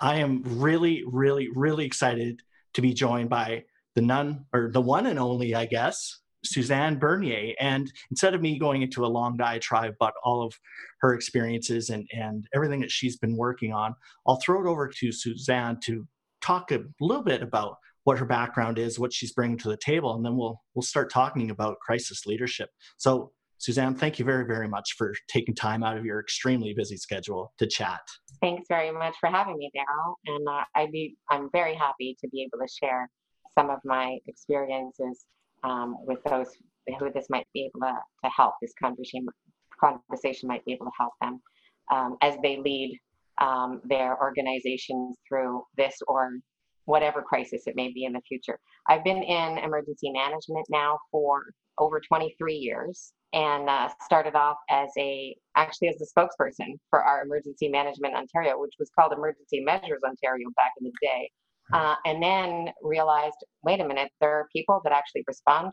I am really, really, really excited to be joined by the none or the one and only, I guess, Suzanne Bernier. And instead of me going into a long diatribe about all of her experiences and, and everything that she's been working on, I'll throw it over to Suzanne to talk a little bit about what her background is, what she's bringing to the table, and then we'll we'll start talking about crisis leadership. So, Suzanne, thank you very very much for taking time out of your extremely busy schedule to chat. Thanks very much for having me, Daryl, and uh, I'd be I'm very happy to be able to share some of my experiences um, with those who this might be able to, to help. This conversation conversation might be able to help them um, as they lead um, their organizations through this or whatever crisis it may be in the future. I've been in emergency management now for over 23 years and uh, started off as a actually as a spokesperson for our emergency management ontario which was called emergency measures ontario back in the day. Uh, and then realized wait a minute there are people that actually respond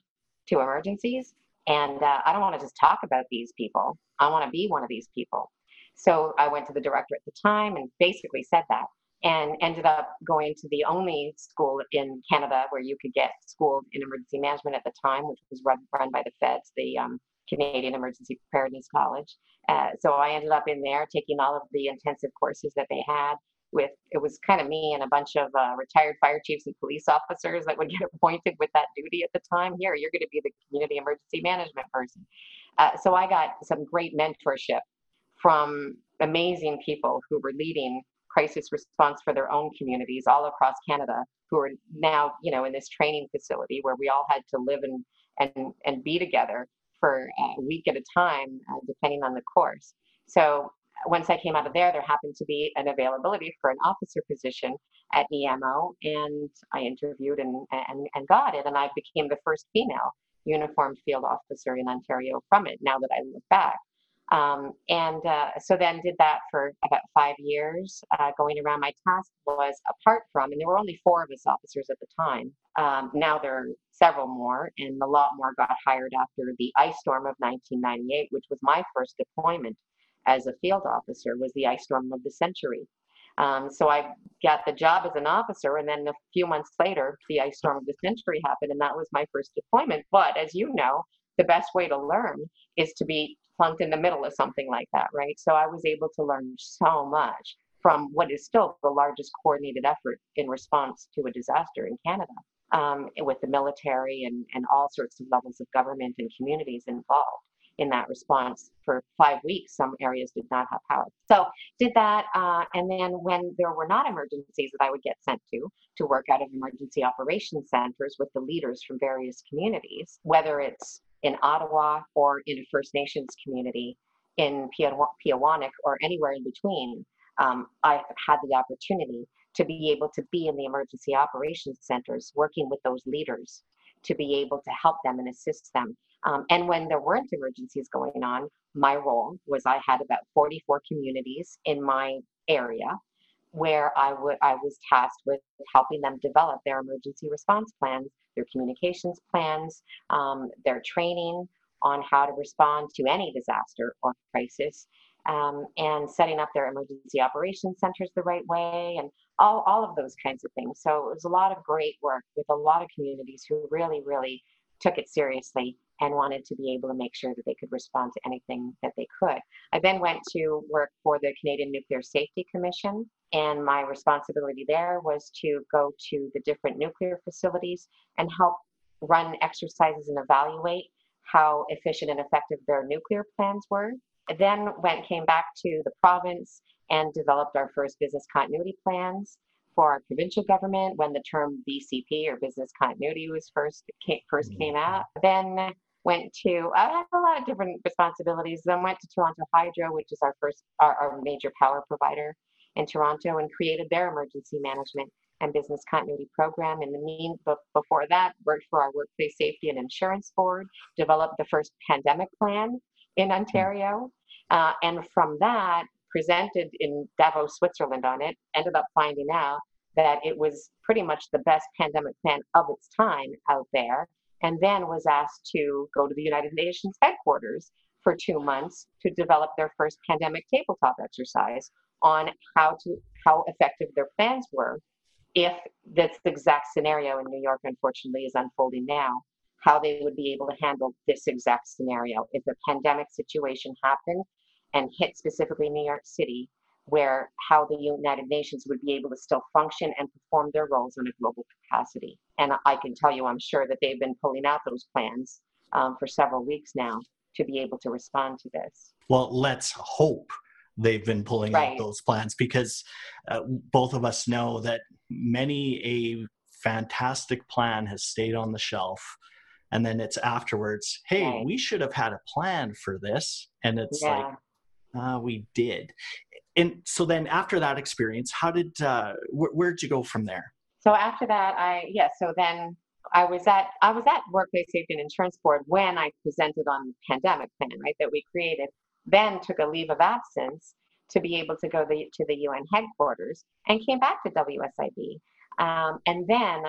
to emergencies and uh, i don't want to just talk about these people. I want to be one of these people. So I went to the director at the time and basically said that and ended up going to the only school in Canada where you could get schooled in emergency management at the time, which was run, run by the feds, the um, Canadian Emergency Preparedness College. Uh, so I ended up in there taking all of the intensive courses that they had. With it was kind of me and a bunch of uh, retired fire chiefs and police officers that would get appointed with that duty at the time. Here, you're going to be the community emergency management person. Uh, so I got some great mentorship from amazing people who were leading crisis response for their own communities all across Canada who are now, you know, in this training facility where we all had to live and and and be together for a week at a time, uh, depending on the course. So once I came out of there, there happened to be an availability for an officer position at EMO, and I interviewed and and, and got it, and I became the first female uniformed field officer in Ontario from it. Now that I look back. Um, and uh, so then did that for about five years, uh, going around. My task was apart from, and there were only four of us officers at the time. Um, now there are several more, and a lot more got hired after the ice storm of 1998, which was my first deployment as a field officer, was the ice storm of the century. Um, so I got the job as an officer, and then a few months later, the ice storm of the century happened, and that was my first deployment. But as you know, the best way to learn is to be plunked in the middle of something like that, right? So I was able to learn so much from what is still the largest coordinated effort in response to a disaster in Canada, um, with the military and, and all sorts of levels of government and communities involved in that response for five weeks. Some areas did not have power. So did that. Uh, and then when there were not emergencies that I would get sent to, to work out of emergency operations centers with the leaders from various communities, whether it's in Ottawa or in a First Nations community in Peawanuck or anywhere in between, um, I've had the opportunity to be able to be in the emergency operations centers, working with those leaders to be able to help them and assist them. Um, and when there weren't emergencies going on, my role was I had about 44 communities in my area where I would I was tasked with helping them develop their emergency response plans, their communications plans, um, their training on how to respond to any disaster or crisis, um, and setting up their emergency operations centers the right way, and all, all of those kinds of things. So it was a lot of great work with a lot of communities who really, really took it seriously and wanted to be able to make sure that they could respond to anything that they could. I then went to work for the Canadian Nuclear Safety Commission, and my responsibility there was to go to the different nuclear facilities and help run exercises and evaluate how efficient and effective their nuclear plans were. Then went came back to the province and developed our first business continuity plans for our provincial government when the term BCP or business continuity was first came, first mm-hmm. came out. Then went to I had a lot of different responsibilities. Then went to Toronto Hydro, which is our first our, our major power provider in Toronto, and created their emergency management and business continuity program. In the mean, before that, worked for our workplace safety and insurance board, developed the first pandemic plan in Ontario, uh, and from that, presented in Davos, Switzerland on it. Ended up finding out that it was pretty much the best pandemic plan of its time out there and then was asked to go to the United Nations headquarters for two months to develop their first pandemic tabletop exercise on how to how effective their plans were if this exact scenario in New York, unfortunately, is unfolding now, how they would be able to handle this exact scenario if a pandemic situation happened and hit specifically New York City, where how the United Nations would be able to still function and perform their roles in a global capacity. And I can tell you, I'm sure that they've been pulling out those plans um, for several weeks now to be able to respond to this. Well, let's hope they've been pulling right. out those plans because uh, both of us know that many a fantastic plan has stayed on the shelf and then it's afterwards hey right. we should have had a plan for this and it's yeah. like uh, we did and so then after that experience how did uh, wh- where'd you go from there so after that i yeah so then i was at i was at workplace safety and insurance board when i presented on the pandemic plan right that we created then took a leave of absence to be able to go the, to the UN headquarters and came back to WSIB. Um, and then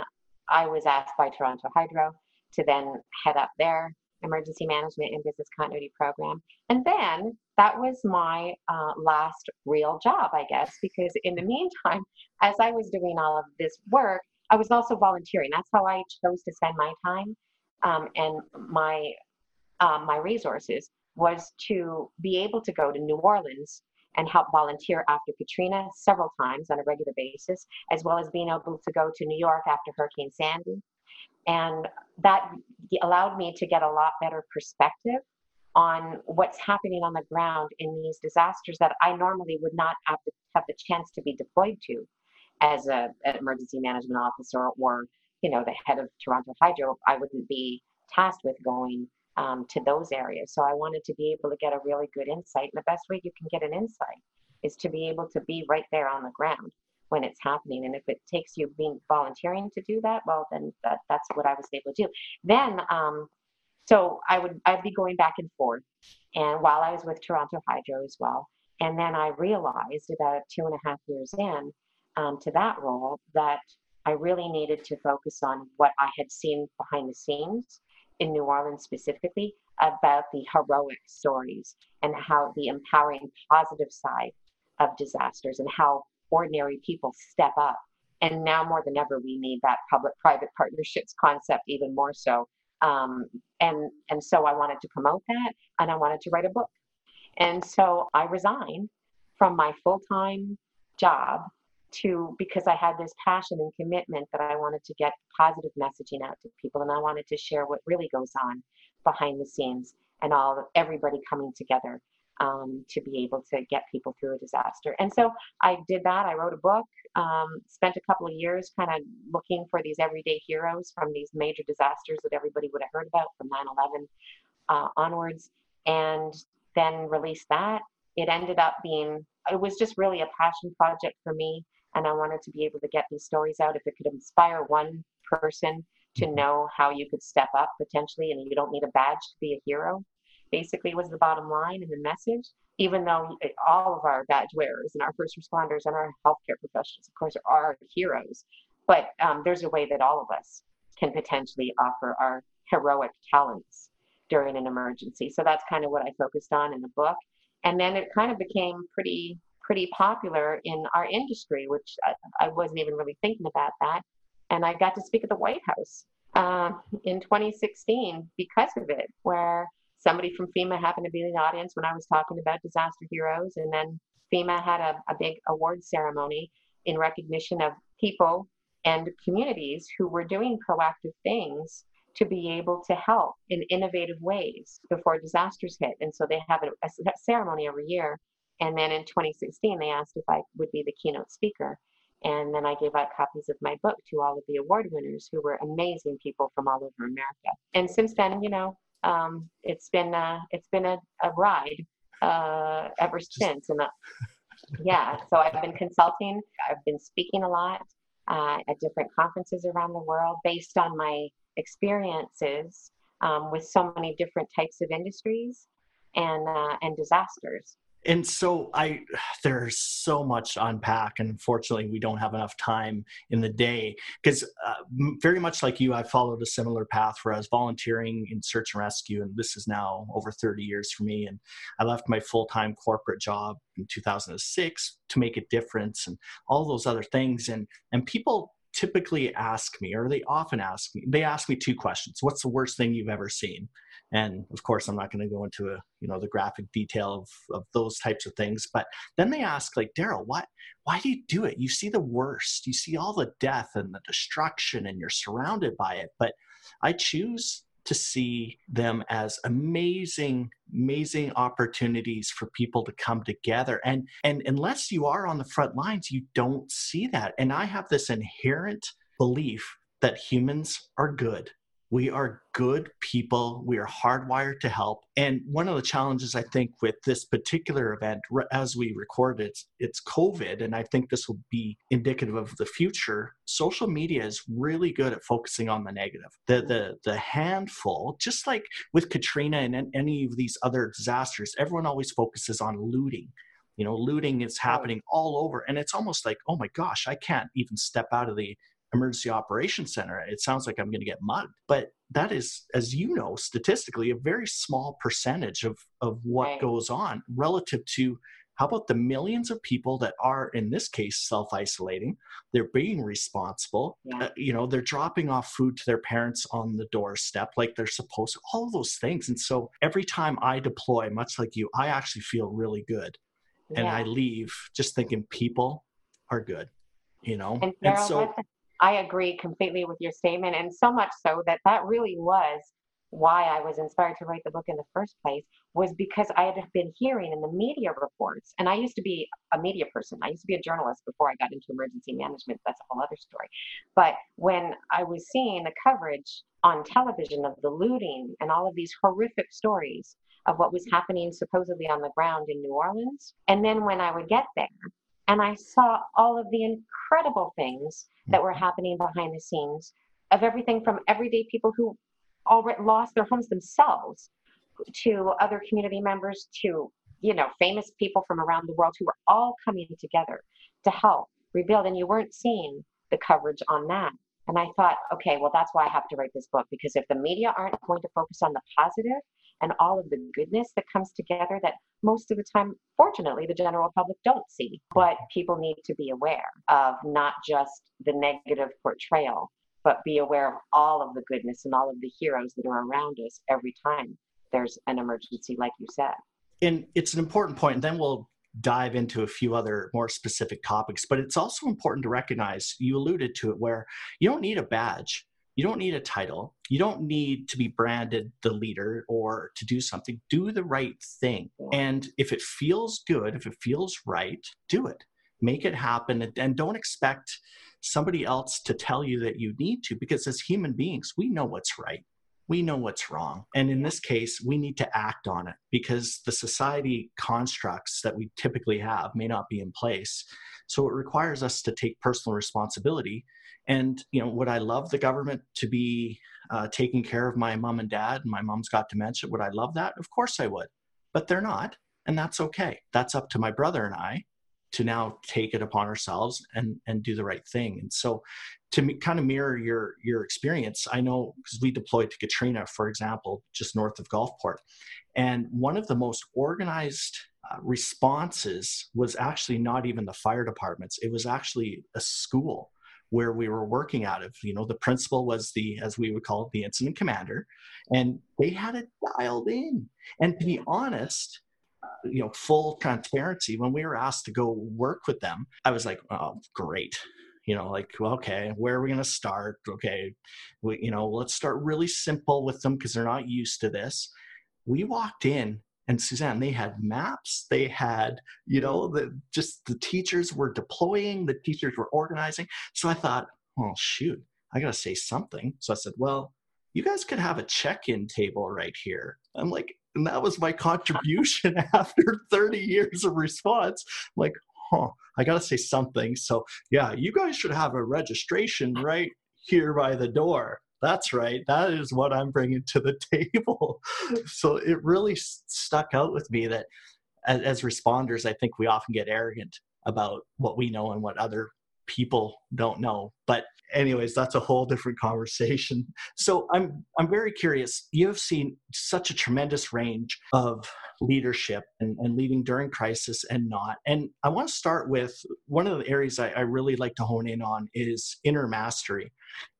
I was asked by Toronto Hydro to then head up their emergency management and business continuity program. And then that was my uh, last real job, I guess, because in the meantime, as I was doing all of this work, I was also volunteering. That's how I chose to spend my time um, and my um, my resources was to be able to go to New Orleans and help volunteer after Katrina several times on a regular basis, as well as being able to go to New York after Hurricane Sandy. And that allowed me to get a lot better perspective on what's happening on the ground in these disasters that I normally would not have the, have the chance to be deployed to as a, an emergency management officer or, you know, the head of Toronto Hydro. I wouldn't be tasked with going um, to those areas. So I wanted to be able to get a really good insight. And the best way you can get an insight is to be able to be right there on the ground when it's happening. And if it takes you being volunteering to do that, well, then that, that's what I was able to do. Then, um, so I would I'd be going back and forth, and while I was with Toronto Hydro as well, and then I realized about two and a half years in um, to that role that I really needed to focus on what I had seen behind the scenes in New Orleans specifically about the heroic stories and how the empowering positive side of disasters and how ordinary people step up. And now more than ever, we need that public-private partnerships concept even more so. Um, and and so I wanted to promote that, and I wanted to write a book. And so I resigned from my full-time job to because I had this passion and commitment that I wanted to get positive messaging out to people and I wanted to share what really goes on behind the scenes and all everybody coming together um, to be able to get people through a disaster. And so I did that. I wrote a book, um, spent a couple of years kind of looking for these everyday heroes from these major disasters that everybody would have heard about from 9 11 uh, onwards, and then released that. It ended up being, it was just really a passion project for me and I wanted to be able to get these stories out. If it could inspire one person to mm-hmm. know how you could step up potentially, and you don't need a badge to be a hero, basically was the bottom line and the message. Even though all of our badge wearers and our first responders and our healthcare professionals, of course, are heroes, but um, there's a way that all of us can potentially offer our heroic talents during an emergency. So that's kind of what I focused on in the book. And then it kind of became pretty pretty popular in our industry, which I, I, wasn't even really thinking about that. And I got to speak at the White House uh, in 2016 because of it, where somebody from FEMA happened to be in the audience when I was talking about disaster heroes. And then FEMA had a, a big award ceremony in recognition of people and communities who were doing proactive things to be able to help in innovative ways before disasters hit. And so they have a, a ceremony every year and then in 2016, they asked if I would be the keynote speaker. And then I gave out copies of my book to all of the award winners who were amazing people from all over America. And since then, you know, um, it's been uh, it's been a, a ride uh, ever since. And uh, yeah, so I've been consulting. I've been speaking a lot uh, at different conferences around the world based on my experiences um, with so many different types of industries and uh, and disasters and so i there's so much to unpack and unfortunately we don't have enough time in the day. Because uh, very much like you i followed a similar path where i was volunteering in search and rescue and this is now over 30 years for me and i left my full-time corporate job in 2006 to make a difference and all those other things and and people typically ask me or they often ask me they ask me two questions. What's the worst thing you've ever seen and of course i'm not going to go into a you know the graphic detail of, of those types of things but then they ask like daryl why why do you do it? You see the worst. You see all the death and the destruction and you're surrounded by it. But i choose to see them as amazing amazing opportunities for people to come together. And and unless you are on the front lines you don't see that. And i have this inherent belief that humans are good we are good people. We are hardwired to help. And one of the challenges I think with this particular event, as we record it, it's COVID, and I think this will be indicative of the future. Social media is really good at focusing on the negative. The the the handful, just like with Katrina and any of these other disasters, everyone always focuses on looting you know looting is happening all over and it's almost like oh my gosh i can't even step out of the emergency operations center it sounds like i'm going to get mugged but that is as you know statistically a very small percentage of of what right. goes on relative to how about the millions of people that are in this case self-isolating they're being responsible yeah. uh, you know they're dropping off food to their parents on the doorstep like they're supposed to all those things and so every time i deploy much like you i actually feel really good yeah. and i leave just thinking people are good you know and, and so I agree completely with your statement, and so much so that that really was why I was inspired to write the book in the first place was because I had been hearing in the media reports, and I used to be a media person. I used to be a journalist before I got into emergency management. That's a whole other story. But when I was seeing the coverage on television of the looting and all of these horrific stories of what was happening supposedly on the ground in New Orleans, and then when I would get there and I saw all of the incredible things hmm. that were happening behind the scenes of everything from everyday people who already lost their homes themselves to other community members to you know famous people from around the world who were all coming together to help rebuild. And you weren't seeing the coverage on that. And i thought okay well that's why i have to write this book because if the media aren't going to focus on the positive and all of the goodness that comes together that most of the time, fortunately, the general public don't see. But people need to be aware of not just the negative portrayal, but be aware of all of the goodness and all of the heroes that are around us every time there's an emergency, like you said. And it's an important point. And then we'll dive into a few other more specific topics. But it's also important to recognize you alluded to it where you don't need a badge you don't need a title. You don't need to be branded the leader or to do something. Do the right thing. And if it feels good, if it feels right, do it. Make it happen and don't expect somebody else to tell you that you need to because as human beings, we know what's right. We know what's wrong. And in this case, we need to act on it because the society constructs that we typically have may not be in place. So it requires us to take personal responsibility and you know, would I love the government to be uh, taking care of my mom and dad? And my mom's got dementia. Would I love that? Of course I would, but they're not, and that's okay. That's up to my brother and I to now take it upon ourselves and and do the right thing. And so, to me, kind of mirror your your experience, I know because we deployed to Katrina, for example, just north of Gulfport, and one of the most organized uh, responses was actually not even the fire departments. It was actually a school where we were working out of. You know, the principal was the, as we would call it, the incident commander, and they had it dialed in. And to be honest, uh, you know, full transparency, when we were asked to go work with them, I was like, oh, great. You know, like, well, okay, where are we going to start? Okay, we, you know, let's start really simple with them because they're not used to this. We walked in and Suzanne, they had maps. They had, you know, the just the teachers were deploying, the teachers were organizing. So I thought, oh shoot, I gotta say something. So I said, well, you guys could have a check-in table right here. I'm like, and that was my contribution after 30 years of response. I'm like, huh, I gotta say something. So yeah, you guys should have a registration right here by the door that's right that is what i'm bringing to the table so it really stuck out with me that as, as responders, I think we often get arrogant about what we know and what other people don't know. But anyways, that's a whole different conversation. So I'm I'm very curious. You have seen such a tremendous range of leadership and, and leading during crisis and not. And I want to start with one of the areas I, I really like to hone in on is inner mastery.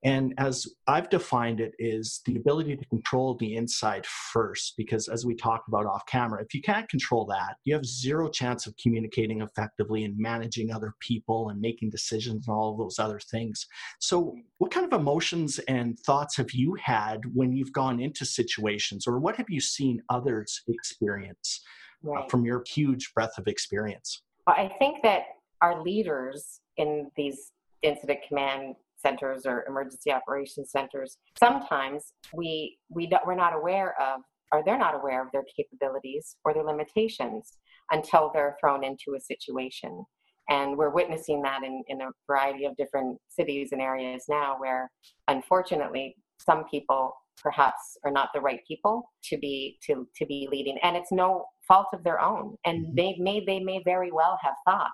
And as I've defined it, is the ability to control the inside first. Because as we talked about off camera, if you can't control that, you have zero chance of communicating effectively and managing other people and making decisions and all those other things. So, what kind of emotions and thoughts have you had when you've gone into situations, or what have you seen others experience uh, right. uh, from your huge breadth of experience? Well, I think that our leaders in these incident command centers or emergency operations centers sometimes we we don't, we're not aware of or they're not aware of their capabilities or their limitations until they're thrown into a situation and we're witnessing that in, in a variety of different cities and areas now where unfortunately some people perhaps are not the right people to be to to be leading and it's no fault of their own and mm-hmm. they may they may very well have thought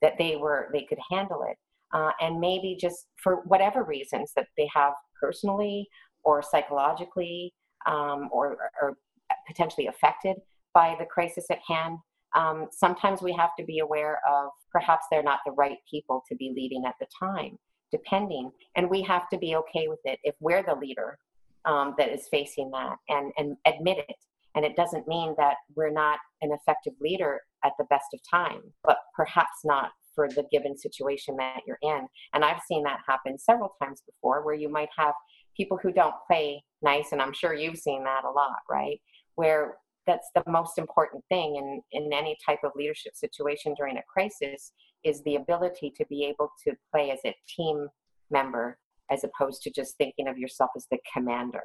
that they were they could handle it uh, and maybe just for whatever reasons that they have personally or psychologically um, or, or, potentially affected by the crisis at hand. Um, sometimes we have to be aware of perhaps they're not the right people to be leading at the time, depending. And we have to be okay with it if we're the leader um, that is facing that and, and admit it. And it doesn't mean that we're not an effective leader at the best of time, but perhaps not for the given situation that you're in. And I've seen that happen several times before where you might have people who don't play nice, and I'm sure you've seen that a lot, right? Where that's the most important thing in, in any type of leadership situation during a crisis is the ability to be able to play as a team member as opposed to just thinking of yourself as the commander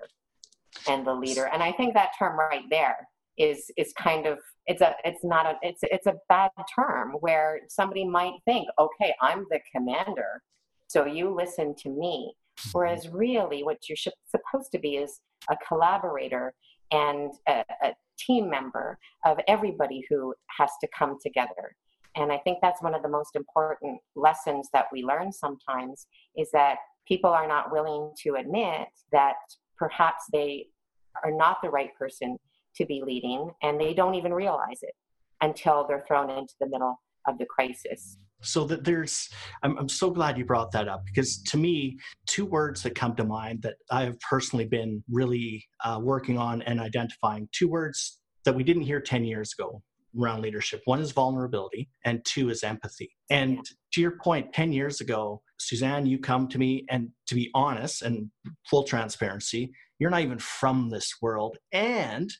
and the leader. And I think that term right there is is kind of it's a it's not a it's it's a bad term where somebody might think okay i'm the commander so you listen to me whereas really what you're supposed to be is a collaborator and a, a team member of everybody who has to come together and i think that's one of the most important lessons that we learn sometimes is that people are not willing to admit that perhaps they are not the right person to be leading, and they don't even realize it until they're thrown into the middle of the crisis. So that there's, I'm, I'm so glad you brought that up because to me, two words that come to mind that I've personally been really uh, working on and identifying, two words that we didn't hear 10 years ago around leadership. One is vulnerability, and two is empathy. And to your point, 10 years ago, Suzanne, you come to me, and to be honest and full transparency, you're not even from this world. And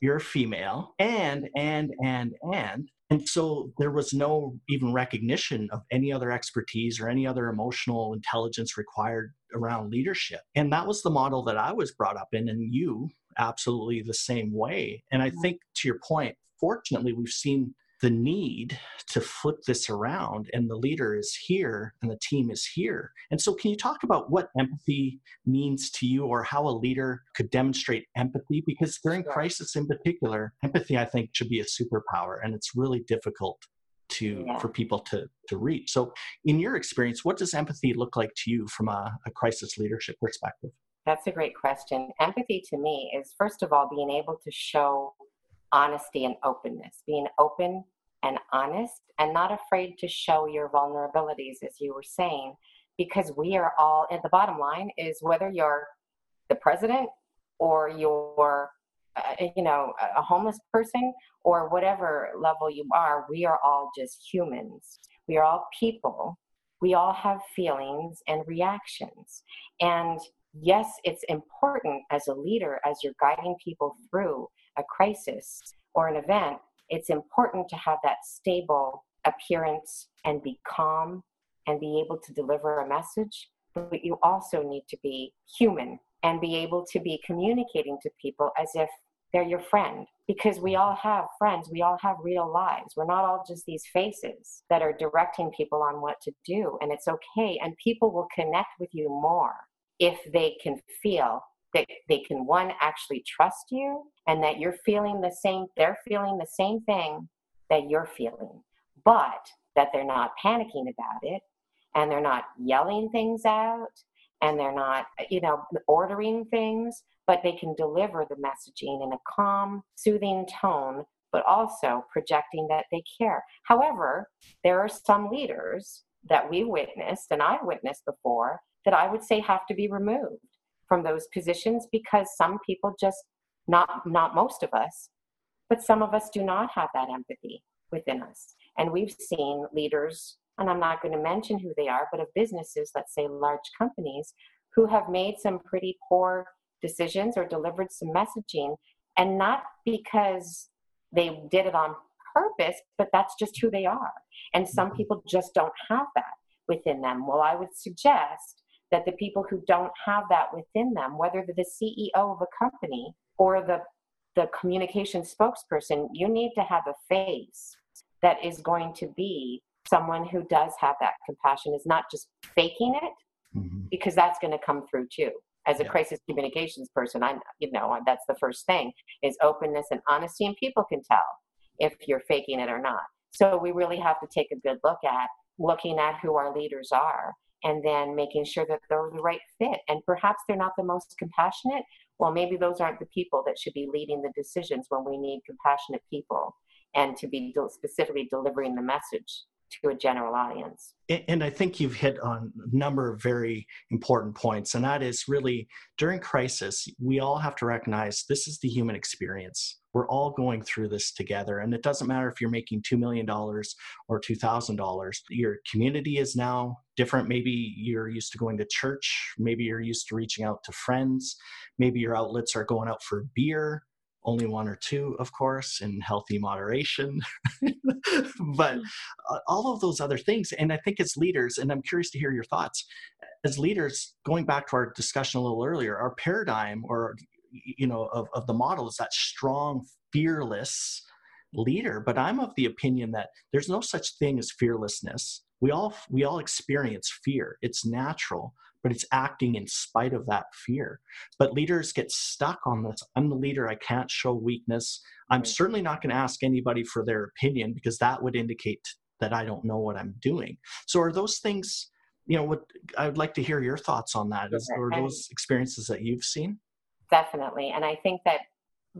you're female and and and and and so there was no even recognition of any other expertise or any other emotional intelligence required around leadership. And that was the model that i was brought up in and you absolutely the same way. And i mm-hmm. think to your point fortunately we've seen the need to flip this around and the leader is here and the team is here. And so can you talk about what empathy means to you or how a leader could demonstrate empathy? Because during crisis in particular empathy i think should be a superpower and it's really difficult to yeah. for people to to reach. So in your experience what does empathy look like to you from a, a crisis leadership perspective? That's a great question. Empathy to me is first of all being able to show honesty and openness, being open and honest and not afraid to show your vulnerabilities, as you were saying, because we are all, at the bottom line is whether you're the president or you're, uh, you know, a homeless person or whatever level you are, we are all just humans. We are all people. We all have feelings and reactions. And yes, it's important as a leader, as you're guiding people through a crisis or an event, it's important to have that stable appearance and be calm and be able to deliver a message. But you also need to be human and be able to be communicating to people as if they're your friend because we all have friends we all have real lives we're not all just these faces that are directing people on what to do and it's okay and people will connect with you more if they can feel that they can one actually trust you and that you're feeling the same they're feeling the same thing that you're feeling but that they're not panicking about it and they're not yelling things out and they're not you know ordering things but they can deliver the messaging in a calm soothing tone but also projecting that they care. However there are some leaders that we witnessed and i've witnessed before that i would say have to be removed from those positions because some people just not not most of us but some of us do not have that empathy within us. And we've seen leaders and i'm not going to mention who they are but of businesses let's say large companies who have made some pretty poor decisions or delivered some messaging and not because they did it on purpose but that's just who they are. And some mm-hmm. people just don't have that within them. Well i would suggest that the people who don't have that within them, whether they're the CEO of a company or the the communication spokesperson, you need to have a face that is going to be someone who does have that compassion, is not just faking it, mm-hmm. because that's going to come through too. As a yeah. crisis communications person, I'm you know that's the first thing is openness and honesty, and people can tell if you're faking it or not. So we really have to take a good look at looking at who our leaders are and then making sure that they're the right fit. And perhaps they're not the most compassionate. Well, maybe those aren't the people that should be leading the decisions when we need compassionate people and to be specifically delivering the message to a general audience. And I think you've hit on a number of very important points. And that is really during crisis, we all have to recognize this is the human experience. We're all going through this together. And it doesn't matter if you're making $2 million or $2,000. Your community is now different. Maybe you're used to going to church. Maybe you're used to reaching out to friends. Maybe your outlets are going out for beer only one or two, of course, in healthy moderation, but mm. uh, all of those other things. And I think as leaders, and I'm curious to hear your thoughts, as leaders, going back to our discussion a little earlier, our paradigm or you know of, of the model is that strong, fearless leader. But I'm of the opinion that there's no such thing as fearlessness. We all we all experience fear. It's natural but it's acting in spite of that fear. But leaders get stuck on this. I'm the leader. I can't show weakness. I'm certainly not going to ask anybody for their opinion because that would indicate that I don't know what I'm doing. So are those things, you know, what I'd like to hear your thoughts on that. Is, or those experiences that you've seen? Definitely. And I think that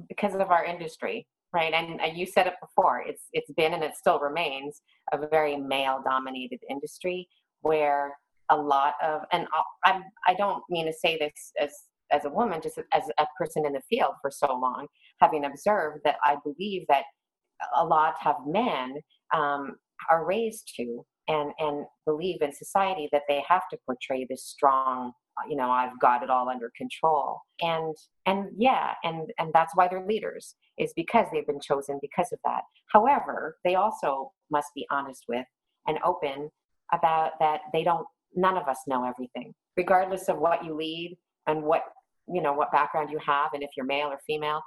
because of our industry, right and, and you said it before it's it's been and it still remains a very male dominated industry where a lot of, and I, I don't mean to say this as as a woman, just as a person in the field for so long, having observed that I believe that a lot of men um, are raised to and and believe in society that they have to portray this strong you know i've got it all under control. And and yeah and and that's why they're leaders is because they've been chosen because of that. However they also must be honest with and open about that they don't none of us know everything regardless of what you lead and what you know what background you have and if you're male or female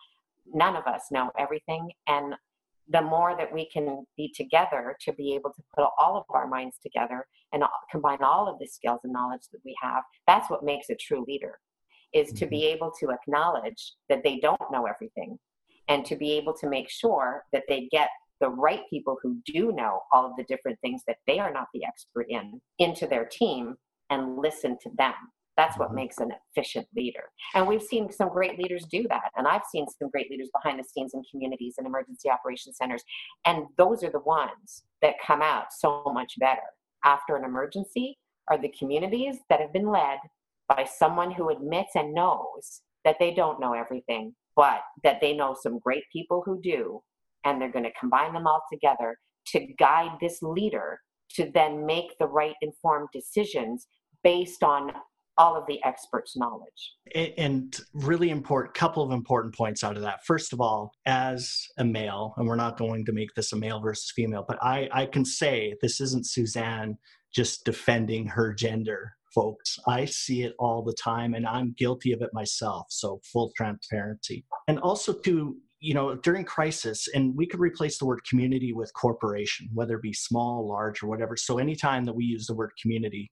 none of us know everything and the more that we can be together to be able to put all of our minds together and combine all of the skills and knowledge that we have that's what makes a true leader is mm-hmm. to be mm-hmm. able to acknowledge that they don't know everything and to be able to make sure that they get the right people who do know all of the different things that they are not the expert in into their team and listen to them. That's what mm-hmm. makes an efficient leader. And we've seen some great leaders do that. And I've seen some great leaders behind the scenes in communities and emergency operation centers. And those are the ones that come out so much better after an emergency are the communities that have been led by someone who admits and knows that they don't know everything, but that they know some great people who do and they're going to combine them all together to guide this leader to then make the right informed decisions based on all of the experts knowledge. And really important couple of important points out of that. First of all as a male and we're not going to make this a male versus female but i i can say this isn't suzanne just defending her gender folks. I see it all the time and i'm guilty of it myself so full transparency. And also to you know, during crisis, and we could replace the word community with corporation, whether it be small, large, or whatever. So anytime that we use the word community,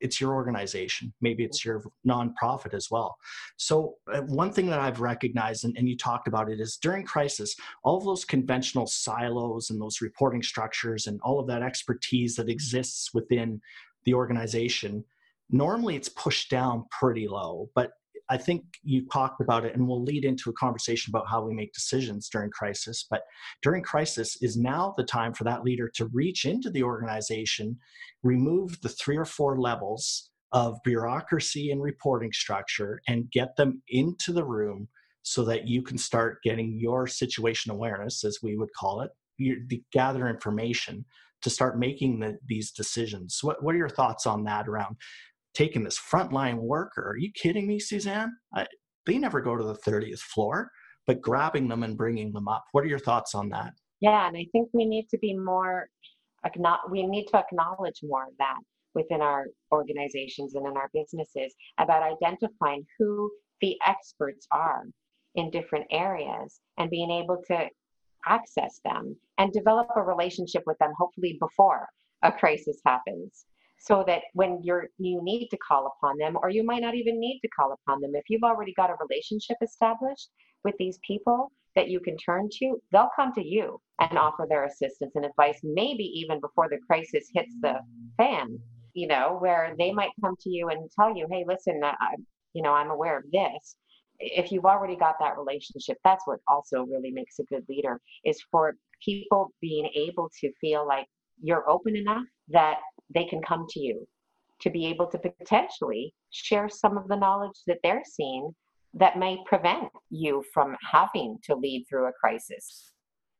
it's your organization maybe it's your nonprofit as well so uh, one thing that i've recognized and, and you talked about it is during crisis all of those conventional silos and those reporting structures and all of that expertise that exists within the organization normally it's pushed down pretty low but I think you talked about it, and we'll lead into a conversation about how we make decisions during crisis. But during crisis is now the time for that leader to reach into the organization, remove the three or four levels of bureaucracy and reporting structure, and get them into the room so that you can start getting your situation awareness, as we would call it, gather information to start making the, these decisions. What, what are your thoughts on that around taking this frontline worker. Are you kidding me, Suzanne? I, they never go to the 30th floor, but grabbing them and bringing them up. What are your thoughts on that? Yeah, and I think we need to be more, we need to acknowledge more of that within our organizations and in our businesses about identifying who the experts are in different areas and being able to access them and develop a relationship with them, hopefully before a crisis happens so that when you're you need to call upon them or you might not even need to call upon them. If you've already got a relationship established with these people that you can turn to they'll come to you and offer their assistance and advice maybe even before the crisis hits the fan you know where they might come to you and tell you hey listen I, you know i'm aware of this. If you've already got that relationship that's what also really makes a good leader is for people being able to feel like you're open enough that they can come to you to be able to potentially share some of the knowledge that they're seeing that may prevent you from having to lead through a crisis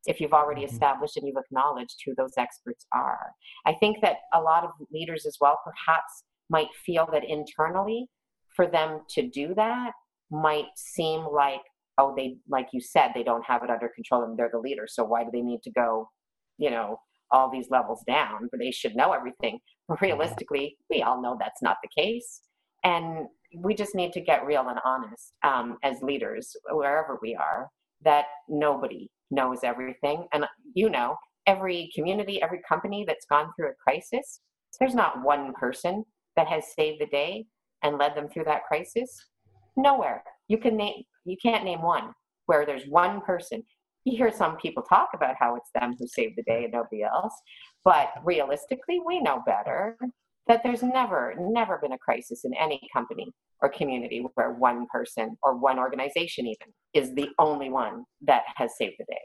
if you've already mm-hmm. established and you've acknowledged who those experts are. I think that a lot of leaders as well perhaps might feel that internally for them to do that might seem like oh they like you said they don't have it under control and they're the leader so why do they need to go you know all these levels down, but they should know everything. Mm-hmm. Realistically, we all know that's not the case. And we just need to get real and honest um, as leaders, wherever we are, that nobody knows everything. And you know, every community, every company that's gone through a crisis, there's not one person that has saved the day and led them through that crisis. Nowhere. You can name you can't name one where there's one person you hear some people talk about how it's them who saved the day and nobody else. But realistically, we know better that there's never, never been a crisis in any company or community where one person or one organization even is the only one that has saved the day.